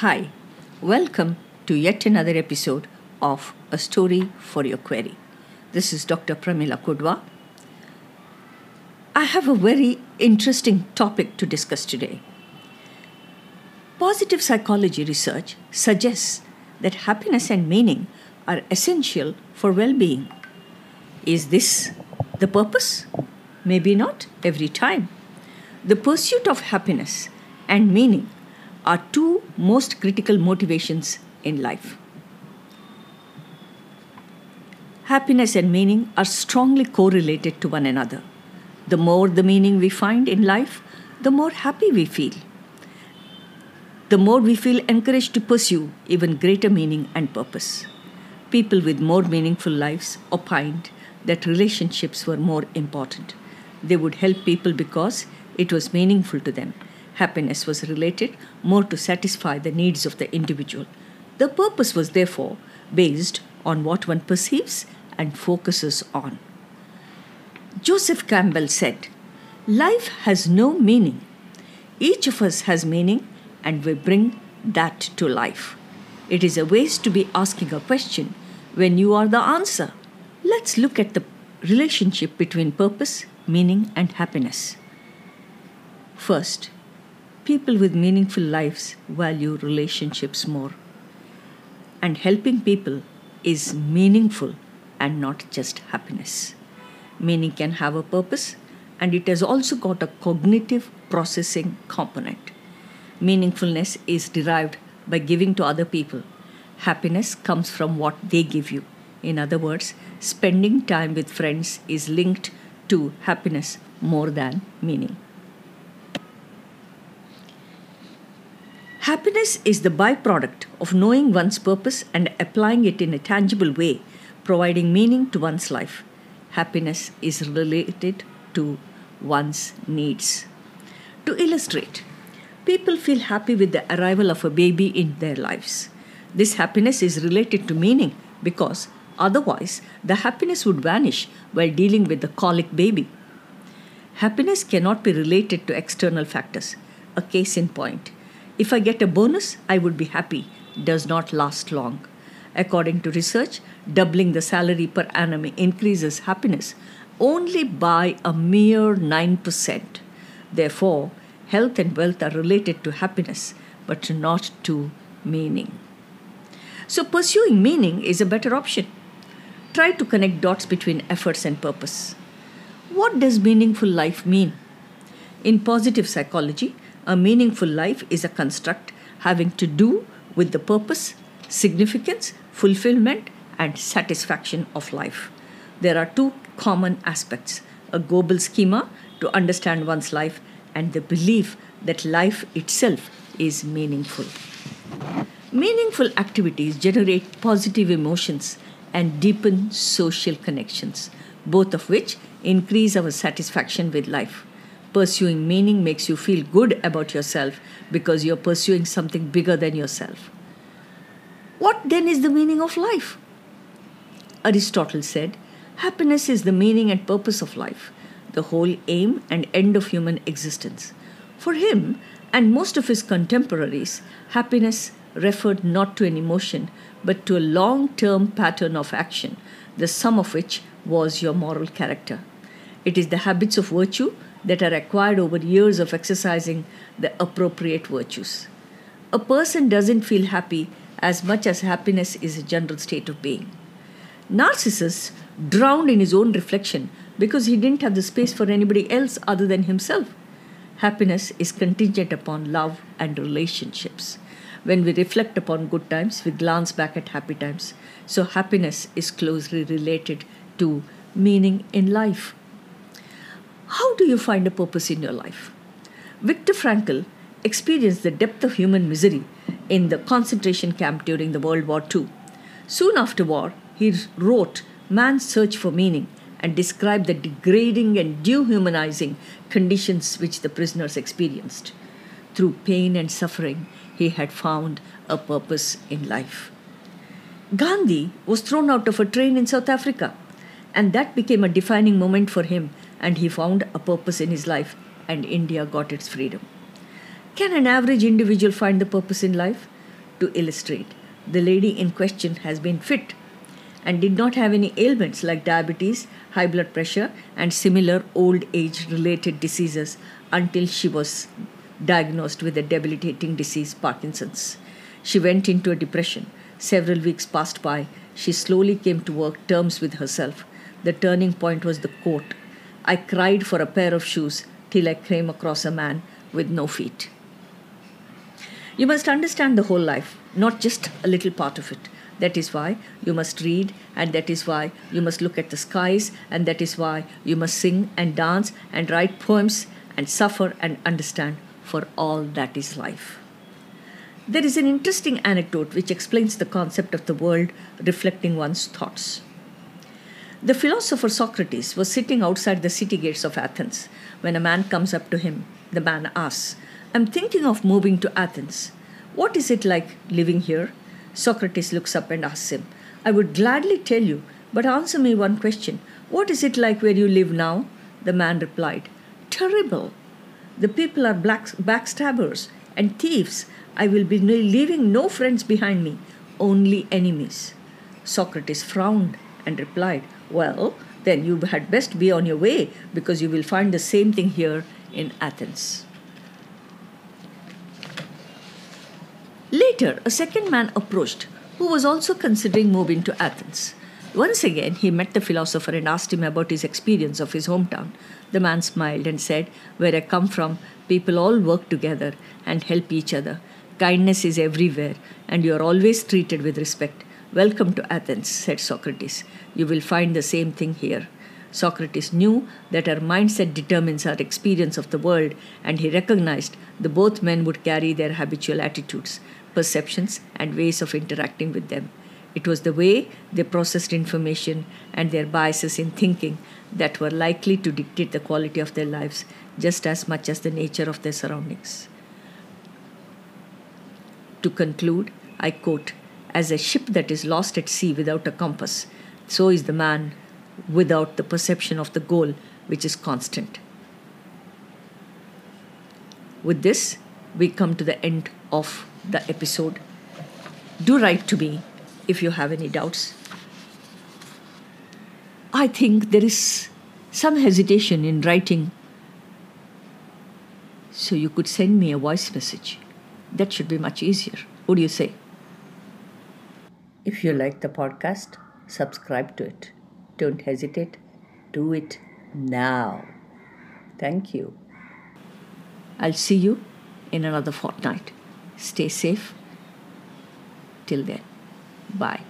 Hi, welcome to yet another episode of A Story for Your Query. This is Dr. Pramila Kudva. I have a very interesting topic to discuss today. Positive psychology research suggests that happiness and meaning are essential for well being. Is this the purpose? Maybe not every time. The pursuit of happiness and meaning are two most critical motivations in life. Happiness and meaning are strongly correlated to one another. The more the meaning we find in life, the more happy we feel. The more we feel encouraged to pursue even greater meaning and purpose. People with more meaningful lives opined that relationships were more important. They would help people because it was meaningful to them happiness was related more to satisfy the needs of the individual. The purpose was therefore based on what one perceives and focuses on. Joseph Campbell said, Life has no meaning. Each of us has meaning and we bring that to life. It is a waste to be asking a question when you are the answer. Let's look at the relationship between purpose, meaning, and happiness. First, people with meaningful lives value relationships more. And helping people is meaningful and not just happiness. Meaning can have a purpose and it has also got a cognitive processing component. Meaningfulness is derived by giving to other people. Happiness comes from what they give you. In other words, spending time with friends is linked to happiness more than meaning. Happiness is the byproduct of knowing one's purpose and applying it in a tangible way, providing meaning to one's life. Happiness is related to one's needs. To illustrate, people feel happy with the arrival of a baby in their lives. This happiness is related to meaning because otherwise the happiness would vanish while dealing with the colic baby. Happiness cannot be related to external factors. A case in point if I get a bonus, I would be happy, does not last long. According to research, doubling the salary per annum increases happiness only by a mere 9%. Therefore, health and wealth are related to happiness, but not to meaning. So, pursuing meaning is a better option. Try to connect dots between efforts and purpose. What does meaningful life mean? In positive psychology, a meaningful life is a construct having to do with the purpose, significance, fulfillment, and satisfaction of life. There are two common aspects a global schema to understand one's life, and the belief that life itself is meaningful. Meaningful activities generate positive emotions and deepen social connections, both of which increase our satisfaction with life. Pursuing meaning makes you feel good about yourself because you're pursuing something bigger than yourself. What then is the meaning of life? Aristotle said, Happiness is the meaning and purpose of life, the whole aim and end of human existence. For him and most of his contemporaries, happiness referred not to an emotion but to a long term pattern of action, the sum of which was your moral character. It is the habits of virtue that are acquired over years of exercising the appropriate virtues. A person doesn't feel happy as much as happiness is a general state of being. Narcissus drowned in his own reflection because he didn't have the space for anybody else other than himself. Happiness is contingent upon love and relationships. When we reflect upon good times, we glance back at happy times. So, happiness is closely related to meaning in life. How do you find a purpose in your life? Viktor Frankl experienced the depth of human misery in the concentration camp during the World War II. Soon after war, he wrote Man's Search for Meaning and described the degrading and dehumanizing conditions which the prisoners experienced. Through pain and suffering, he had found a purpose in life. Gandhi was thrown out of a train in South Africa, and that became a defining moment for him and he found a purpose in his life, and India got its freedom. Can an average individual find the purpose in life? to illustrate. The lady in question has been fit and did not have any ailments like diabetes, high blood pressure, and similar old age related diseases until she was diagnosed with a debilitating disease, Parkinson's. She went into a depression. Several weeks passed by. She slowly came to work terms with herself. The turning point was the quote I cried for a pair of shoes till I came across a man with no feet. You must understand the whole life, not just a little part of it. That is why you must read, and that is why you must look at the skies, and that is why you must sing and dance and write poems and suffer and understand, for all that is life. There is an interesting anecdote which explains the concept of the world reflecting one's thoughts. The philosopher Socrates was sitting outside the city gates of Athens when a man comes up to him. The man asks, I'm thinking of moving to Athens. What is it like living here? Socrates looks up and asks him, I would gladly tell you, but answer me one question. What is it like where you live now? The man replied, Terrible. The people are black, backstabbers and thieves. I will be leaving no friends behind me, only enemies. Socrates frowned and replied, Well, then you had best be on your way because you will find the same thing here in Athens. Later, a second man approached who was also considering moving to Athens. Once again, he met the philosopher and asked him about his experience of his hometown. The man smiled and said, Where I come from, people all work together and help each other. Kindness is everywhere, and you are always treated with respect. Welcome to Athens, said Socrates. You will find the same thing here. Socrates knew that our mindset determines our experience of the world, and he recognized the both men would carry their habitual attitudes, perceptions, and ways of interacting with them. It was the way they processed information and their biases in thinking that were likely to dictate the quality of their lives just as much as the nature of their surroundings. To conclude, I quote As a ship that is lost at sea without a compass, so is the man without the perception of the goal, which is constant. With this, we come to the end of the episode. Do write to me if you have any doubts. I think there is some hesitation in writing, so you could send me a voice message. That should be much easier. What do you say? If you like the podcast, subscribe to it. Don't hesitate. Do it now. Thank you. I'll see you in another fortnight. Stay safe. Till then, bye.